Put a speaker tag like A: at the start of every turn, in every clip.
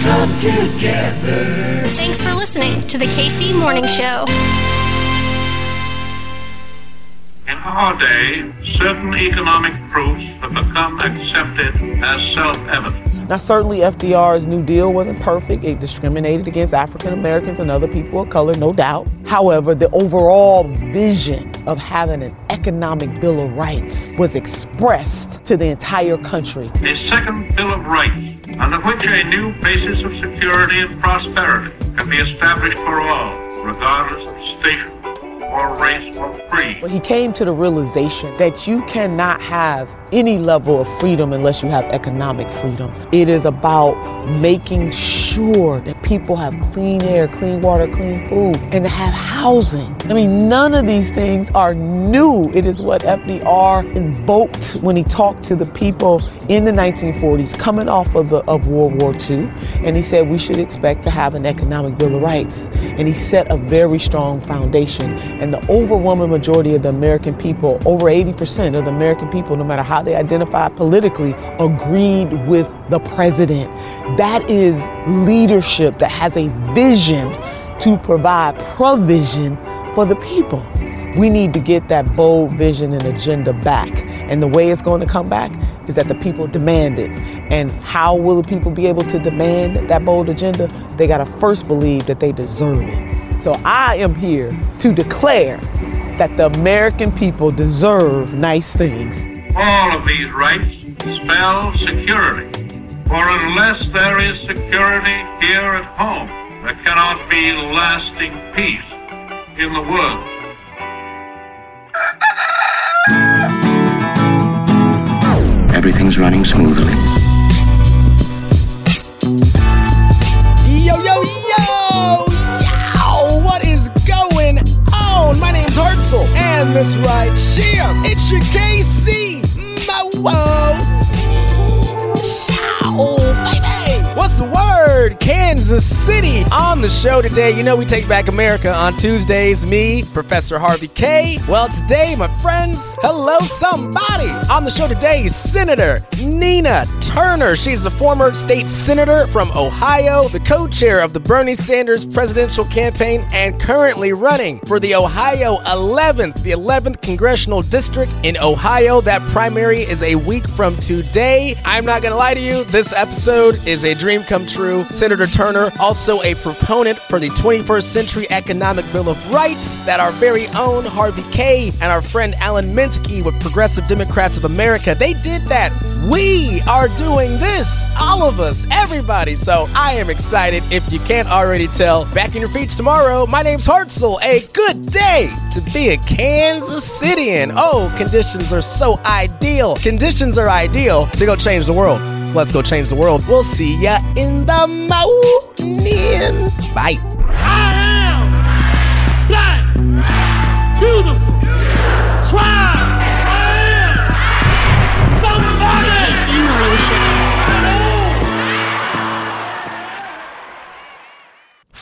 A: come together.
B: Thanks for listening to the KC Morning Show.
C: In our day, certain economic proofs have become accepted as self-evident.
D: Now, certainly FDR's New Deal wasn't perfect. It discriminated against African Americans and other people of color, no doubt. However, the overall vision of having an economic Bill of Rights was expressed to the entire country.
C: A second Bill of Rights, under which a new basis of security and prosperity can be established for all, regardless of station or race or creed.
D: But He came to the realization that you cannot have any level of freedom unless you have economic freedom. It is about making sure that people have clean air, clean water, clean food, and to have housing. I mean, none of these things are new. It is what FDR invoked when he talked to the people in the 1940s coming off of, the, of World War II. And he said we should expect to have an economic Bill of Rights. And he set a very strong foundation. And the overwhelming majority of the American people, over 80% of the American people, no matter how they identify politically, agreed with the president. That is leadership that has a vision to provide provision for the people. We need to get that bold vision and agenda back. And the way it's going to come back is that the people demand it. And how will the people be able to demand that bold agenda? They got to first believe that they deserve it. So I am here to declare that the American people deserve nice things.
C: All of these rights spell security. For unless there is security here at home, there cannot be lasting peace in the world.
E: Everything's running smoothly.
F: Yo, yo, yo! Yo! What is going on? My name's Hartzell, and this right here, it's your KC. Whoa! Ciao, baby! What's the word? Kansas City on the show today. You know, we take back America on Tuesdays. Me, Professor Harvey Kaye. Well, today, my friends, hello, somebody. On the show today, Senator Nina Turner. She's a former state senator from Ohio, the co chair of the Bernie Sanders presidential campaign, and currently running for the Ohio 11th, the 11th congressional district in Ohio. That primary is a week from today. I'm not going to lie to you, this episode is a dream come true. Senator Turner, also a proponent for the 21st Century Economic Bill of Rights that our very own Harvey Kaye and our friend Alan Minsky with Progressive Democrats of America, they did that. We are doing this, all of us, everybody. So I am excited. If you can't already tell, back in your feet tomorrow. My name's Hartzell. A good day to be a Kansas Citian. Oh, conditions are so ideal. Conditions are ideal to go change the world. So let's go change the world. We'll see ya in the morning. Bye.
C: Black, beautiful,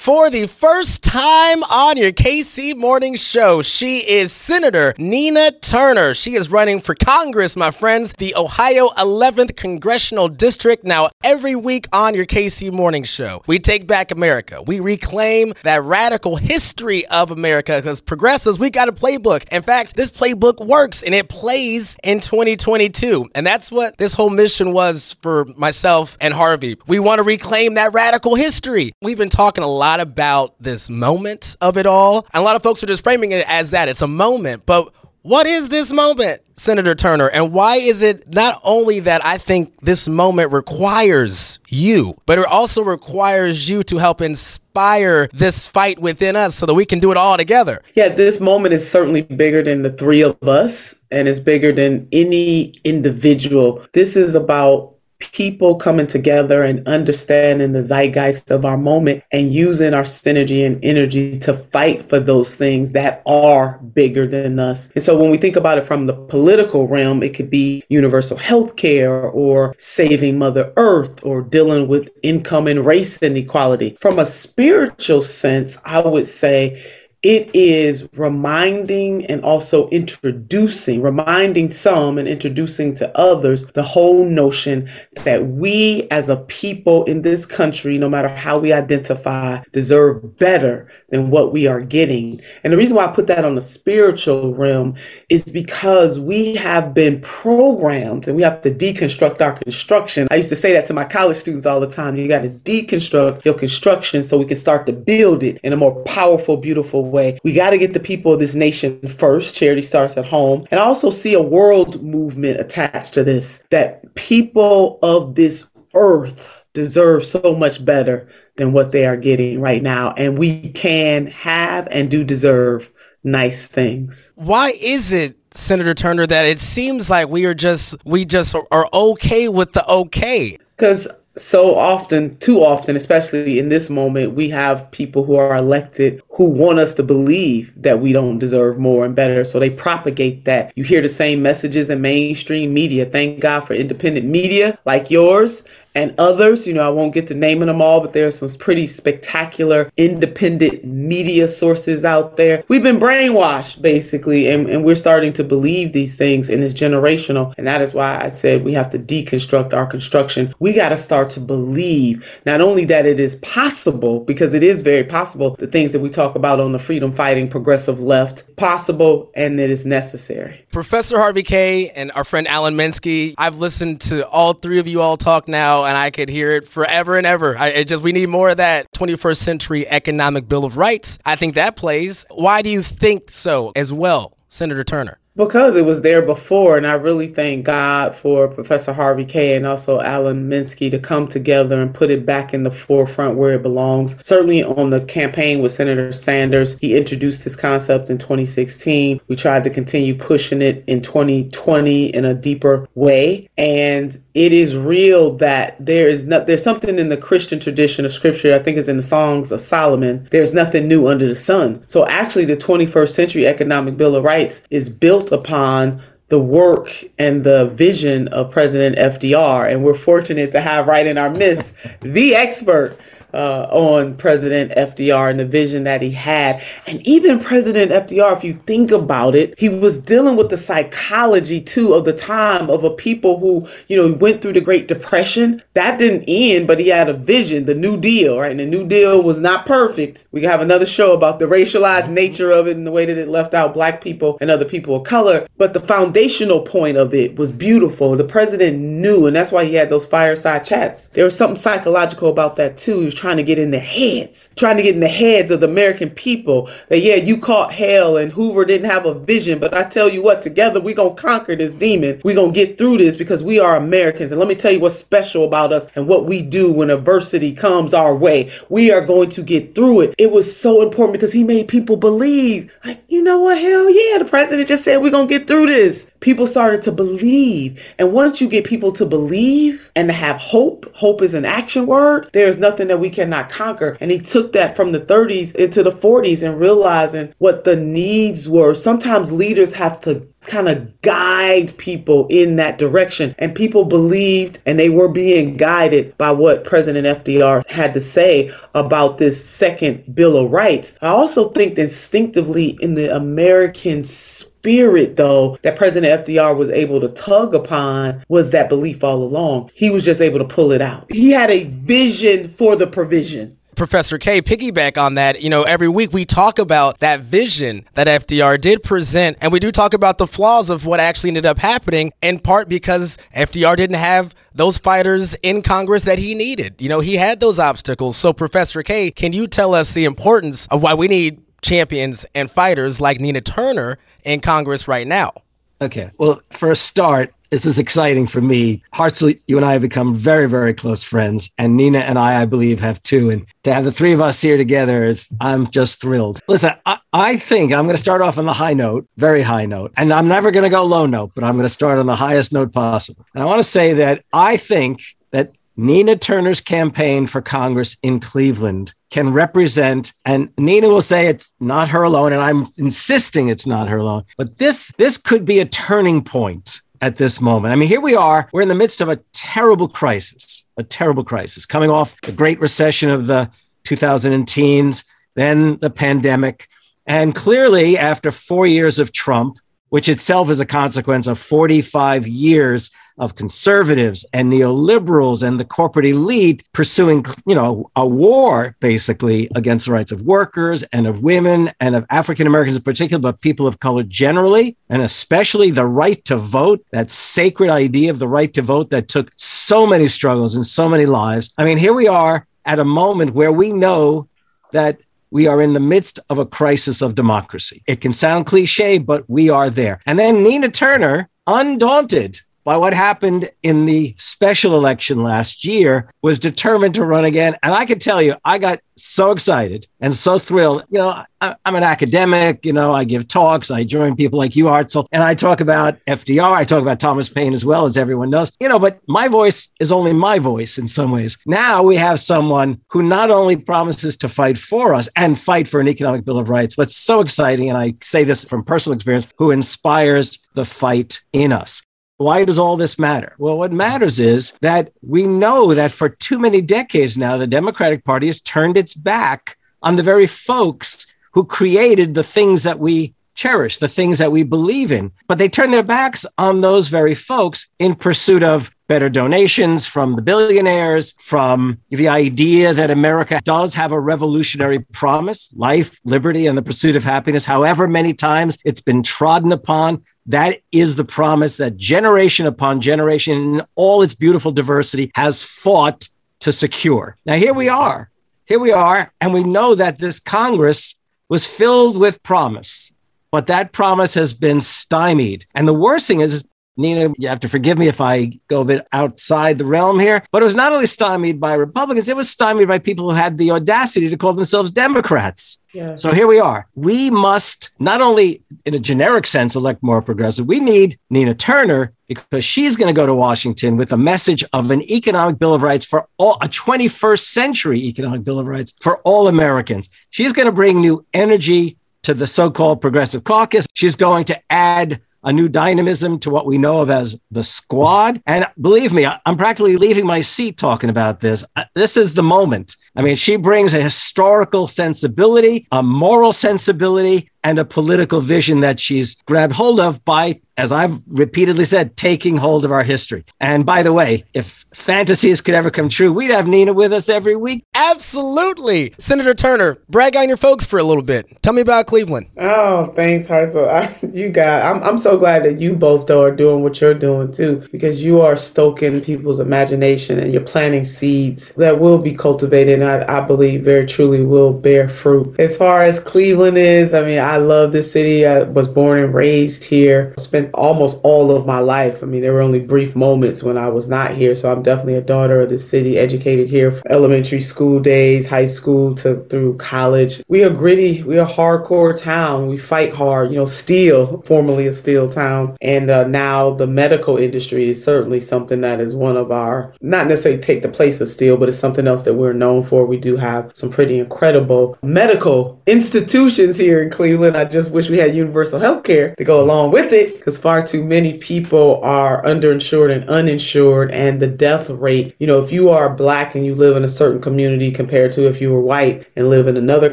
F: For the first time on your KC Morning Show, she is Senator Nina Turner. She is running for Congress, my friends, the Ohio 11th Congressional District. Now, every week on your KC Morning Show, we take back America. We reclaim that radical history of America because progressives, we got a playbook. In fact, this playbook works and it plays in 2022. And that's what this whole mission was for myself and Harvey. We want to reclaim that radical history. We've been talking a lot about this moment of it all. And a lot of folks are just framing it as that it's a moment. But what is this moment, Senator Turner? And why is it not only that I think this moment requires you, but it also requires you to help inspire this fight within us so that we can do it all together?
D: Yeah, this moment is certainly bigger than the three of us and it's bigger than any individual. This is about people coming together and understanding the zeitgeist of our moment and using our synergy and energy to fight for those things that are bigger than us. And so when we think about it from the political realm, it could be universal health care or saving Mother Earth or dealing with income and race inequality. From a spiritual sense, I would say it is reminding and also introducing, reminding some and introducing to others the whole notion that we as a people in this country, no matter how we identify, deserve better than what we are getting. And the reason why I put that on the spiritual realm is because we have been programmed and we have to deconstruct our construction. I used to say that to my college students all the time. You got to deconstruct your construction so we can start to build it in a more powerful, beautiful way. We got to get the people of this nation first. Charity starts at home. And I also see a world movement attached to this that people of this earth deserve so much better than what they are getting right now. And we can have and do deserve nice things.
F: Why is it Senator Turner that it seems like we are just we just are okay with the okay?
D: Cuz so often, too often, especially in this moment, we have people who are elected who want us to believe that we don't deserve more and better. So they propagate that. You hear the same messages in mainstream media. Thank God for independent media like yours and others. You know, I won't get to naming them all, but there's some pretty spectacular independent media sources out there. We've been brainwashed basically, and, and we're starting to believe these things, and it's generational. And that is why I said we have to deconstruct our construction. We got to start to believe not only that it is possible, because it is very possible, the things that we talk about on the freedom fighting progressive left, possible and that is necessary.
F: Professor Harvey Kaye and our friend Alan Minsky, I've listened to all three of you all talk now and I could hear it forever and ever. I just we need more of that 21st century economic bill of rights. I think that plays. Why do you think so as well, Senator Turner?
D: Because it was there before, and I really thank God for Professor Harvey Kaye and also Alan Minsky to come together and put it back in the forefront where it belongs. Certainly on the campaign with Senator Sanders, he introduced this concept in 2016. We tried to continue pushing it in 2020 in a deeper way. And it is real that there is not there's something in the Christian tradition of scripture, I think is in the Songs of Solomon, there's nothing new under the sun. So actually the 21st century economic bill of rights is built upon the work and the vision of President FDR. And we're fortunate to have right in our midst the expert uh, on President FDR and the vision that he had. And even President FDR, if you think about it, he was dealing with the psychology too of the time of a people who, you know, went through the Great Depression. That didn't end, but he had a vision, the New Deal, right? And the New Deal was not perfect. We have another show about the racialized nature of it and the way that it left out black people and other people of color. But the foundational point of it was beautiful. The president knew, and that's why he had those fireside chats. There was something psychological about that too. He was trying to get in the heads, trying to get in the heads of the American people that, yeah, you caught hell and Hoover didn't have a vision, but I tell you what, together we're going to conquer this demon. We're going to get through this because we are Americans. And let me tell you what's special about us and what we do when adversity comes our way. We are going to get through it. It was so important because he made people believe, like, you know what, hell yeah, the president just said we're going to get through this people started to believe. And once you get people to believe and to have hope, hope is an action word, there's nothing that we cannot conquer. And he took that from the 30s into the 40s and realizing what the needs were. Sometimes leaders have to kind of guide people in that direction. And people believed and they were being guided by what President FDR had to say about this second Bill of Rights. I also think instinctively in the American spirit though that president fdr was able to tug upon was that belief all along he was just able to pull it out he had a vision for the provision
F: Professor Kaye, piggyback on that, you know, every week we talk about that vision that FDR did present, and we do talk about the flaws of what actually ended up happening, in part because FDR didn't have those fighters in Congress that he needed. You know, he had those obstacles. So, Professor Kaye, can you tell us the importance of why we need champions and fighters like Nina Turner in Congress right now?
G: Okay. Well, for a start, this is exciting for me. Hartzell, you and I have become very, very close friends, and Nina and I, I believe, have too. And to have the three of us here together is, I'm just thrilled. Listen, I, I think I'm going to start off on the high note, very high note, and I'm never going to go low note, but I'm going to start on the highest note possible. And I want to say that I think that Nina Turner's campaign for Congress in Cleveland can represent and Nina will say it's not her alone and I'm insisting it's not her alone but this this could be a turning point at this moment. I mean, here we are, we're in the midst of a terrible crisis, a terrible crisis, coming off the great recession of the 2010s, then the pandemic. And clearly, after four years of Trump, which itself is a consequence of 45 years of conservatives and neoliberals and the corporate elite pursuing, you know, a war basically against the rights of workers and of women and of African Americans in particular, but people of color generally, and especially the right to vote, that sacred idea of the right to vote that took so many struggles and so many lives. I mean, here we are at a moment where we know that we are in the midst of a crisis of democracy. It can sound cliche, but we are there. And then Nina Turner, undaunted by what happened in the special election last year, was determined to run again. And I can tell you, I got so excited and so thrilled. You know, I, am an academic, you know, I give talks, I join people like you, Hartzell, and I talk about FDR, I talk about Thomas Paine as well, as everyone knows, you know, but my voice is only my voice in some ways. Now we have someone who not only promises to fight for us and fight for an economic bill of rights, but so exciting, and I say this from personal experience, who inspires the fight in us. Why does all this matter? Well, what matters is that we know that for too many decades now, the Democratic Party has turned its back on the very folks who created the things that we cherish, the things that we believe in. But they turn their backs on those very folks in pursuit of better donations from the billionaires, from the idea that America does have a revolutionary promise life, liberty, and the pursuit of happiness. However, many times it's been trodden upon that is the promise that generation upon generation, in all its beautiful diversity, has fought to secure. Now, here we are. Here we are. And we know that this Congress was filled with promise, but that promise has been stymied. And the worst thing is, Nina, you have to forgive me if I go a bit outside the realm here, but it was not only stymied by Republicans, it was stymied by people who had the audacity to call themselves Democrats. Yeah. So here we are. We must not only, in a generic sense, elect more progressive, we need Nina Turner because she's going to go to Washington with a message of an economic bill of rights for all, a 21st century economic bill of rights for all Americans. She's going to bring new energy to the so called progressive caucus. She's going to add a new dynamism to what we know of as the squad. And believe me, I'm practically leaving my seat talking about this. Uh, this is the moment. I mean, she brings a historical sensibility, a moral sensibility, and a political vision that she's grabbed hold of by, as I've repeatedly said, taking hold of our history. And by the way, if fantasies could ever come true, we'd have Nina with us every week.
F: Absolutely. Senator Turner, brag on your folks for a little bit. Tell me about Cleveland.
D: Oh, thanks, Hartzell. you got, I'm, I'm so glad that you both, are doing what you're doing too, because you are stoking people's imagination and you're planting seeds that will be cultivated and I, I believe very truly will bear fruit. As far as Cleveland is, I mean, I love this city. I was born and raised here. Spent almost all of my life. I mean, there were only brief moments when I was not here. So I'm definitely a daughter of the city, educated here from elementary school days, high school to through college. We are gritty. We are hardcore town. We fight hard. You know, steel, formerly a steel town. And uh, now the medical industry is certainly something that is one of our, not necessarily take the place of steel, but it's something else that we're known for. We do have some pretty incredible medical institutions here in Cleveland I just wish we had universal health care to go along with it because far too many people are underinsured and uninsured. And the death rate, you know, if you are black and you live in a certain community compared to if you were white and live in another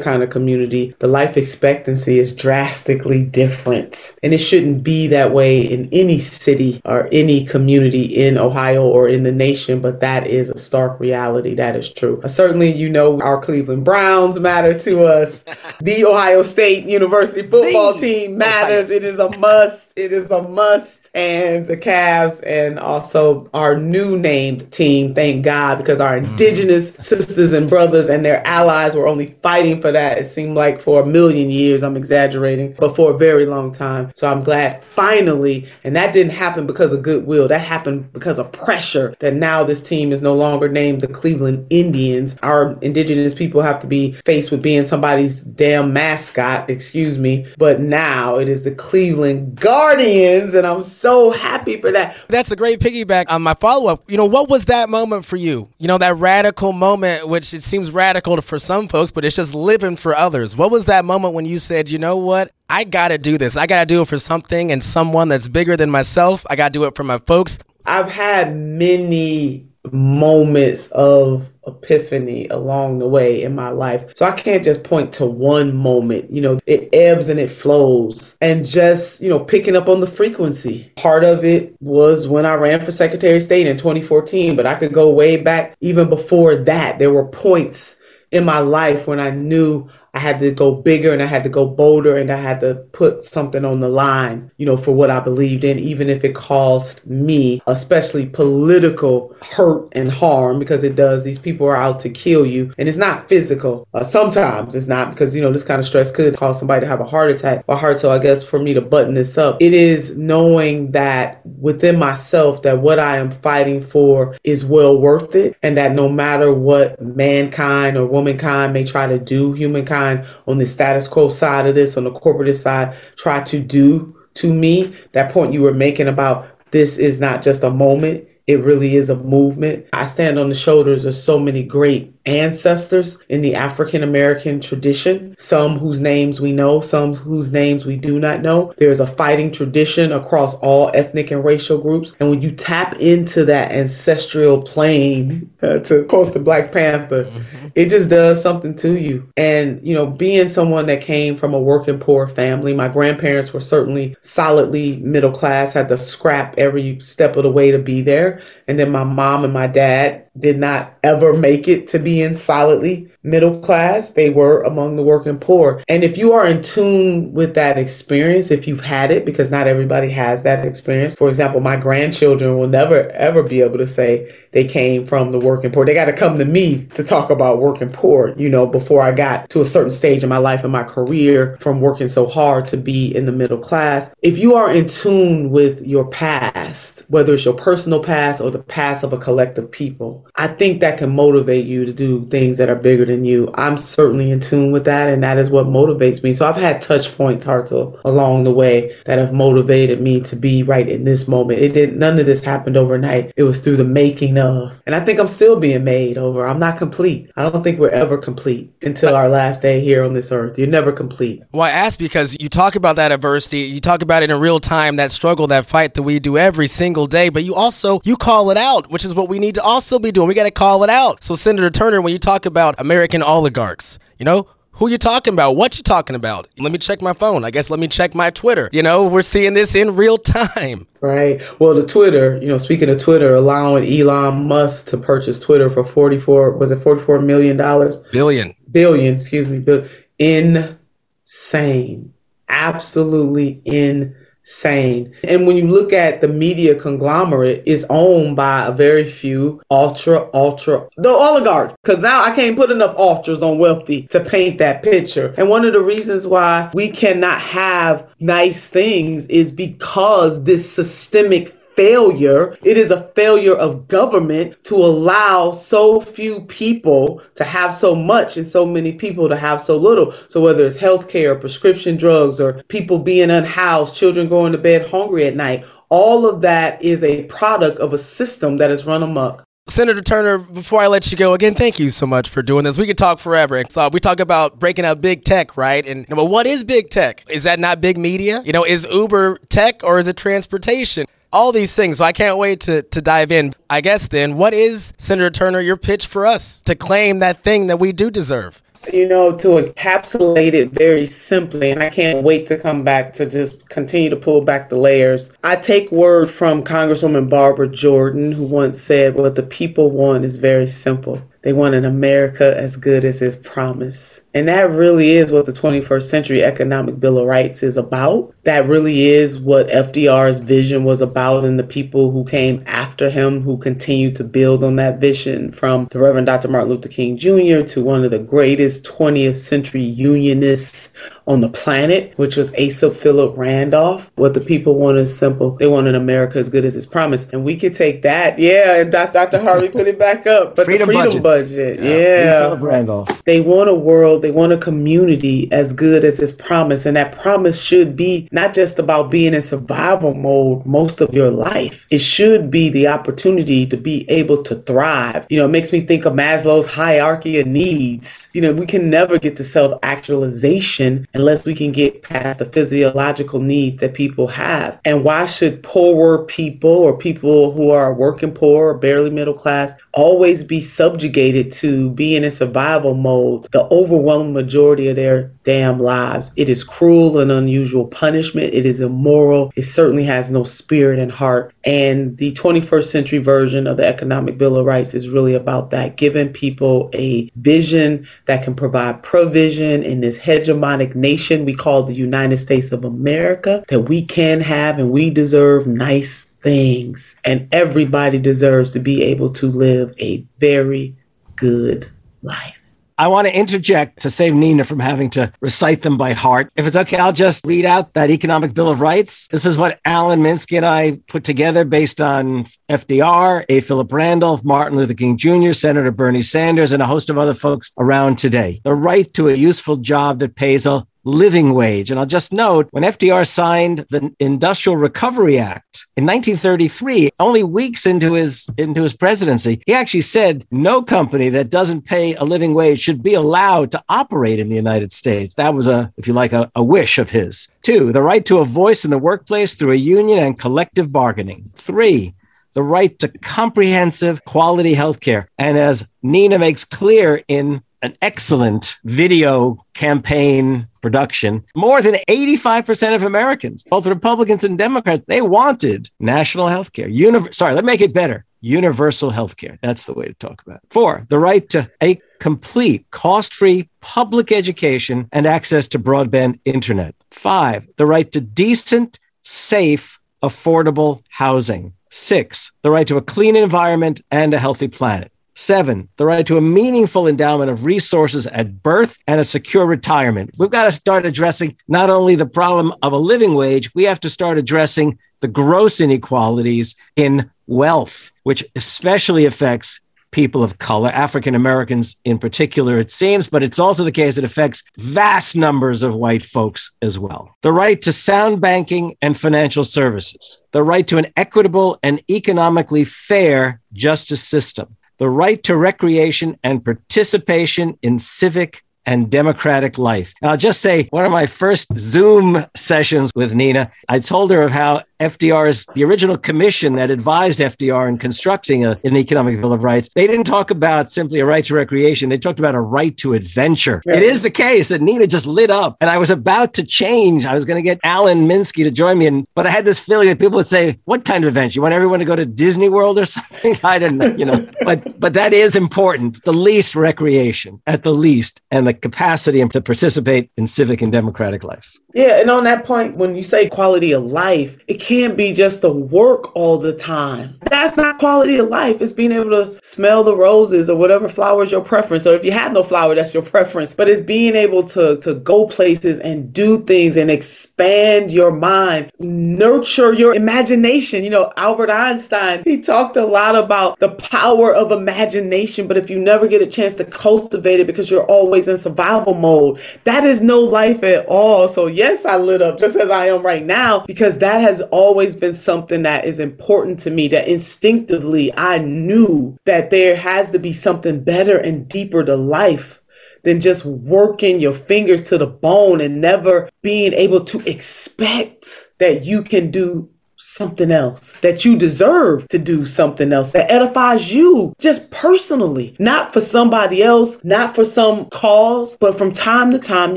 D: kind of community, the life expectancy is drastically different. And it shouldn't be that way in any city or any community in Ohio or in the nation, but that is a stark reality. That is true. Certainly, you know, our Cleveland Browns matter to us. the Ohio State University University football the team matters. It is a must. It is a must. And the Cavs and also our new named team, thank God, because our mm-hmm. indigenous mm. sisters and brothers and their allies were only fighting for that. It seemed like for a million years, I'm exaggerating, but for a very long time. So I'm glad finally, and that didn't happen because of goodwill. That happened because of pressure that now this team is no longer named the Cleveland Indians. Our indigenous people have to be faced with being somebody's damn mascot, excuse excuse me, but now it is the Cleveland Guardians, and I'm so happy for that.
F: That's a great piggyback on my follow up. You know, what was that moment for you? You know, that radical moment, which it seems radical for some folks, but it's just living for others. What was that moment when you said, you know what? I got to do this. I got to do it for something and someone that's bigger than myself. I got to do it for my folks.
D: I've had many moments of epiphany along the way in my life. So I can't just point to one moment. You know, it ebbs and it flows. And just, you know, picking up on the frequency. Part of it was when I ran for Secretary of State in 2014, but I could go way back even before that. There were points in my life when I knew I had to go bigger and I had to go bolder and I had to put something on the line, you know, for what I believed in, even if it caused me, especially political hurt and harm, because it does. These people are out to kill you. And it's not physical. Uh, sometimes it's not because, you know, this kind of stress could cause somebody to have a heart attack or heart. So I guess for me to button this up, it is knowing that within myself that what I am fighting for is well worth it and that no matter what mankind or womankind may try to do, humankind, on the status quo side of this, on the corporate side, try to do to me. That point you were making about this is not just a moment, it really is a movement. I stand on the shoulders of so many great ancestors in the African American tradition, some whose names we know, some whose names we do not know. There's a fighting tradition across all ethnic and racial groups. And when you tap into that ancestral plane, uh, to quote the Black Panther, mm-hmm. it just does something to you. And, you know, being someone that came from a working poor family, my grandparents were certainly solidly middle class, had to scrap every step of the way to be there. And then my mom and my dad did not ever make it to being solidly middle class. They were among the working poor. And if you are in tune with that experience, if you've had it, because not everybody has that experience. For example, my grandchildren will never ever be able to say they came from the working poor. They got to come to me to talk about working poor, you know, before I got to a certain stage in my life and my career from working so hard to be in the middle class. If you are in tune with your past, whether it's your personal past or the past of a collective people, I think that can motivate you to do things that are bigger than you. I'm certainly in tune with that, and that is what motivates me. So I've had touch points, Hartzell, along the way that have motivated me to be right in this moment. It didn't. none of this happened overnight. It was through the making of. And I think I'm still being made over. I'm not complete. I don't think we're ever complete until our last day here on this earth. You're never complete.
F: Well, I ask because you talk about that adversity, you talk about it in real time, that struggle, that fight that we do every single day, but you also you call it out, which is what we need to also be doing. We got to call it out. So, Senator Turner, when you talk about American oligarchs, you know, who you talking about? What you talking about? Let me check my phone. I guess let me check my Twitter. You know, we're seeing this in real time.
D: Right. Well, the Twitter, you know, speaking of Twitter, allowing Elon Musk to purchase Twitter for 44, was it 44 million dollars?
F: Billion.
D: Billion, excuse me. Bill, insane. Absolutely insane sane. And when you look at the media conglomerate, it's owned by a very few ultra, ultra, the oligarchs. Because now I can't put enough ultras on wealthy to paint that picture. And one of the reasons why we cannot have nice things is because this systemic failure. It is a failure of government to allow so few people to have so much and so many people to have so little. So whether it's healthcare, prescription drugs, or people being unhoused, children going to bed hungry at night, all of that is a product of a system that is run amok.
F: Senator Turner, before I let you go, again, thank you so much for doing this. We could talk forever. We talk about breaking out big tech, right? And well, what is big tech? Is that not big media? You know, is Uber tech or is it transportation? All these things. So I can't wait to, to dive in. I guess then, what is, Senator Turner, your pitch for us to claim that thing that we do deserve?
D: You know, to encapsulate it very simply, and I can't wait to come back to just continue to pull back the layers. I take word from Congresswoman Barbara Jordan, who once said, What the people want is very simple. They want an America as good as its promise. And that really is what the 21st Century Economic Bill of Rights is about. That really is what FDR's vision was about, and the people who came after him who continued to build on that vision from the Reverend Dr. Martin Luther King Jr. to one of the greatest 20th century unionists on the planet, which was Asa Philip Randolph. What the people want is simple. They want an America as good as its promise. And we could take that, yeah, and Dr. Harvey put it back up. But freedom the freedom budget. budget. Yeah.
G: Philip Randolph.
D: They want a world, they want a community as good as its promise. And that promise should be not just about being in survival mode most of your life. It should be the opportunity to be able to thrive. You know, it makes me think of Maslow's hierarchy of needs. You know, we can never get to self actualization unless we can get past the physiological needs that people have. And why should poorer people or people who are working poor or barely middle class always be subjugated to being in survival mode the overwhelming majority of their damn lives? It is cruel and unusual punishment. It is immoral. It certainly has no spirit and heart. And the 21st century version of the Economic Bill of Rights is really about that, giving people a vision that can provide provision in this hegemonic nation we call the United States of America, that we can have and we deserve nice things. And everybody deserves to be able to live a very good life.
G: I want to interject to save Nina from having to recite them by heart. If it's okay, I'll just read out that Economic Bill of Rights. This is what Alan Minsky and I put together based on FDR, A. Philip Randolph, Martin Luther King Jr., Senator Bernie Sanders, and a host of other folks around today. The right to a useful job that pays a living wage. And I'll just note when FDR signed the Industrial Recovery Act in 1933, only weeks into his into his presidency, he actually said no company that doesn't pay a living wage should be allowed to operate in the United States. That was a, if you like, a, a wish of his. Two, the right to a voice in the workplace through a union and collective bargaining. Three, the right to comprehensive quality health care. And as Nina makes clear in an excellent video campaign production. More than 85% of Americans, both Republicans and Democrats, they wanted national health care. Univ- sorry, let me make it better. Universal health care. That's the way to talk about it. Four, the right to a complete cost free public education and access to broadband internet. Five, the right to decent, safe, affordable housing. Six, the right to a clean environment and a healthy planet. Seven, the right to a meaningful endowment of resources at birth and a secure retirement. We've got to start addressing not only the problem of a living wage, we have to start addressing the gross inequalities in wealth, which especially affects people of color, African Americans in particular, it seems, but it's also the case it affects vast numbers of white folks as well. The right to sound banking and financial services, the right to an equitable and economically fair justice system, the right to recreation and participation in civic and democratic life. And I'll just say, one of my first Zoom sessions with Nina, I told her of how FDR's, the original commission that advised FDR in constructing a, an economic bill of rights, they didn't talk about simply a right to recreation. They talked about a right to adventure.
D: Yeah.
G: It is the case that Nina just lit up and I was about to change. I was going to get Alan Minsky to join me. And, but I had this feeling that people would say, what kind of adventure? You want everyone to go to Disney World or something? I don't know, you know, but, but that is important. The least recreation at the least and the capacity to participate in civic and democratic life.
D: Yeah, and on that point, when you say quality of life, it can't be just the work all the time. That's not quality of life. It's being able to smell the roses or whatever flower is your preference. Or if you have no flower, that's your preference. But it's being able to, to go places and do things and expand your mind, nurture your imagination. You know, Albert Einstein, he talked a lot about the power of imagination, but if you never get a chance to cultivate it because you're always in survival mode, that is no life at all. So, yes, I lit up just as I am right now because that has always been something that is important to me. That instinctively I knew that there has to be something better and deeper to life than just working your fingers to the bone and never being able to expect that you can do something else, that you deserve to do something else that edifies you just personally, not for somebody else, not for some cause, but from time to time,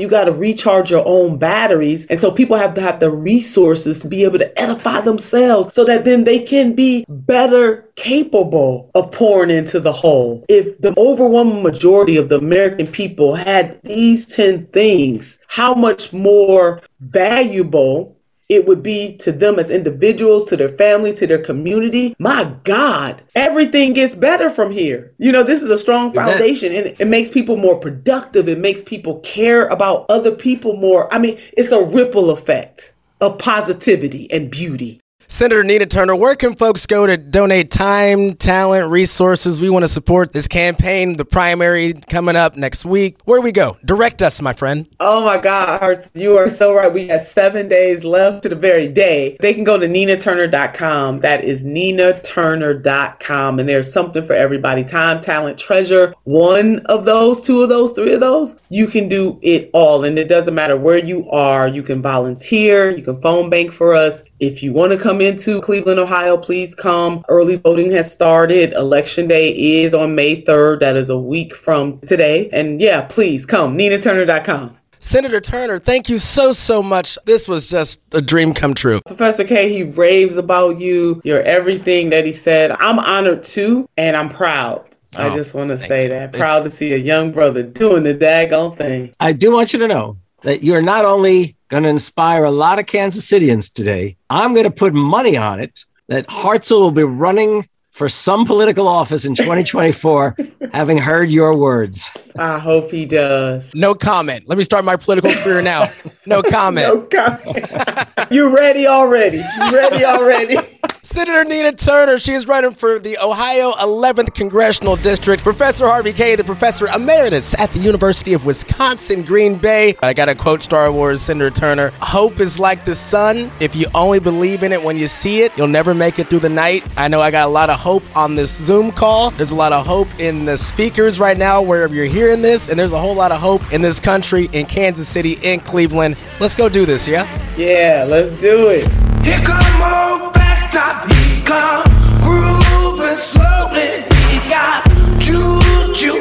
D: you got to recharge your own batteries. And so people have to have the resources to be able to edify themselves so that then they can be better capable of pouring into the whole. If the overwhelming majority of the American people had these 10 things, how much more valuable it would be to them as individuals, to their family, to their community. My God, everything gets better from here. You know, this is a strong foundation and it makes people more productive. It makes people care about other people more. I mean, it's a ripple effect of positivity and beauty.
F: Senator Nina Turner, where can folks go to donate time, talent, resources? We want to support this campaign, the primary coming up next week. Where do we go? Direct us, my friend.
D: Oh my God, Hearts, you are so right. We have seven days left to the very day. They can go to ninaturner.com. That is ninaturner.com. And there's something for everybody time, talent, treasure. One of those, two of those, three of those. You can do it all. And it doesn't matter where you are. You can volunteer, you can phone bank for us. If you want to come into Cleveland, Ohio, please come. Early voting has started. Election day is on May 3rd. That is a week from today. And yeah, please come. NinaTurner.com.
F: Senator Turner, thank you so, so much. This was just a dream come true.
D: Professor Kaye, he raves about you. You're everything that he said. I'm honored too, and I'm proud. I
F: Oh,
D: just want to say
F: you.
D: that.
F: It's-
D: Proud to see a young brother doing the daggone thing.
G: I do want you to know that you're not only going to inspire a lot of Kansas Citians today, I'm going to put money on it that Hartzell will be running for some political office in 2024, having heard your words.
D: I hope he does.
F: No comment. Let me start my political career now. No comment.
D: No comment. you ready already? You ready already?
F: Senator Nina Turner, she is running for the Ohio 11th Congressional District. Professor Harvey Kaye, the professor emeritus at the University of Wisconsin Green Bay. I got to quote Star Wars Senator Turner Hope is like the sun. If you only believe in it when you see it, you'll never make it through the night. I know I got a lot of hope on this Zoom call. There's a lot of hope in the speakers right now, wherever you're hearing this. And there's a whole lot of hope in this country, in Kansas City, in Cleveland. Let's go do this, yeah?
D: yeah, let's do it.
A: Here come old back top, he come grooving slowly. He got juju